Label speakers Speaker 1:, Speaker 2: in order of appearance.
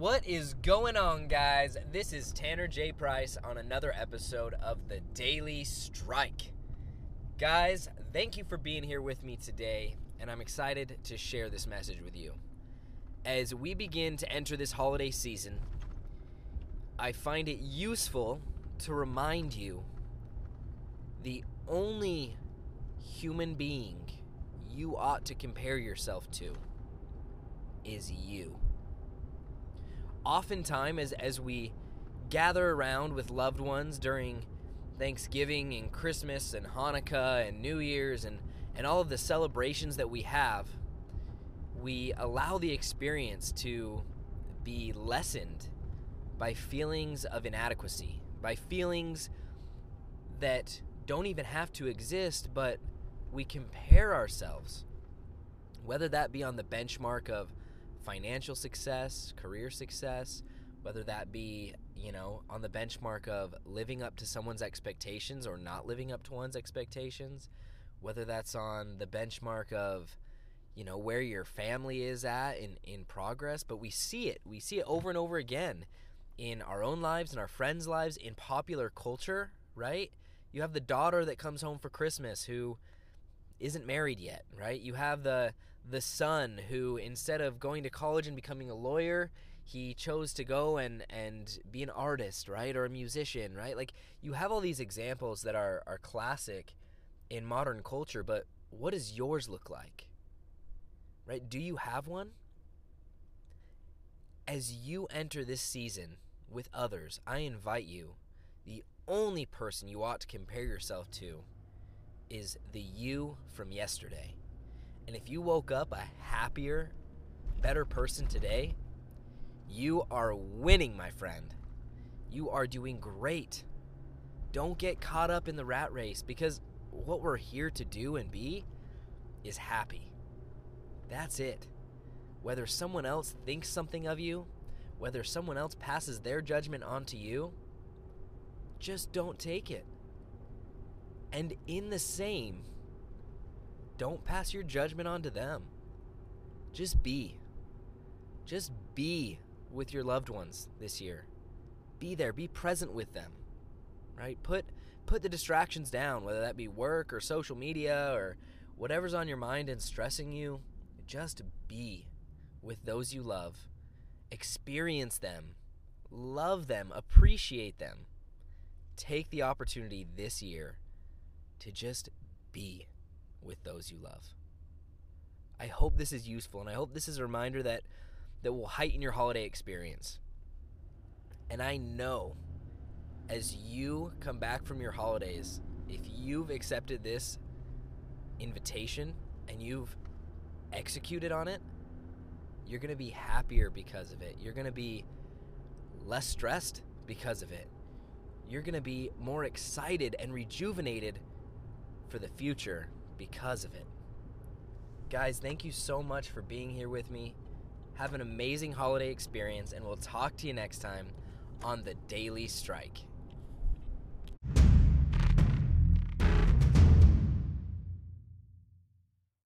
Speaker 1: What is going on, guys? This is Tanner J. Price on another episode of the Daily Strike. Guys, thank you for being here with me today, and I'm excited to share this message with you. As we begin to enter this holiday season, I find it useful to remind you the only human being you ought to compare yourself to is you. Oftentimes, as, as we gather around with loved ones during Thanksgiving and Christmas and Hanukkah and New Year's and, and all of the celebrations that we have, we allow the experience to be lessened by feelings of inadequacy, by feelings that don't even have to exist, but we compare ourselves, whether that be on the benchmark of financial success, career success, whether that be, you know, on the benchmark of living up to someone's expectations or not living up to one's expectations, whether that's on the benchmark of, you know, where your family is at in, in progress, but we see it. We see it over and over again in our own lives, in our friends' lives, in popular culture, right? You have the daughter that comes home for Christmas who isn't married yet, right? You have the the son who instead of going to college and becoming a lawyer, he chose to go and and be an artist, right? Or a musician, right? Like you have all these examples that are are classic in modern culture, but what does yours look like? Right? Do you have one? As you enter this season with others, I invite you, the only person you ought to compare yourself to is the you from yesterday. And if you woke up a happier, better person today, you are winning, my friend. You are doing great. Don't get caught up in the rat race because what we're here to do and be is happy. That's it. Whether someone else thinks something of you, whether someone else passes their judgment onto you, just don't take it. And in the same, don't pass your judgment on to them. Just be. Just be with your loved ones this year. Be there, be present with them. Right? Put put the distractions down, whether that be work or social media or whatever's on your mind and stressing you. Just be with those you love. Experience them. Love them, appreciate them. Take the opportunity this year to just be with those you love. I hope this is useful and I hope this is a reminder that that will heighten your holiday experience. And I know as you come back from your holidays, if you've accepted this invitation and you've executed on it, you're going to be happier because of it. You're going to be less stressed because of it. You're going to be more excited and rejuvenated for the future because of it. Guys, thank you so much for being here with me. Have an amazing holiday experience, and we'll talk to you next time on the Daily Strike.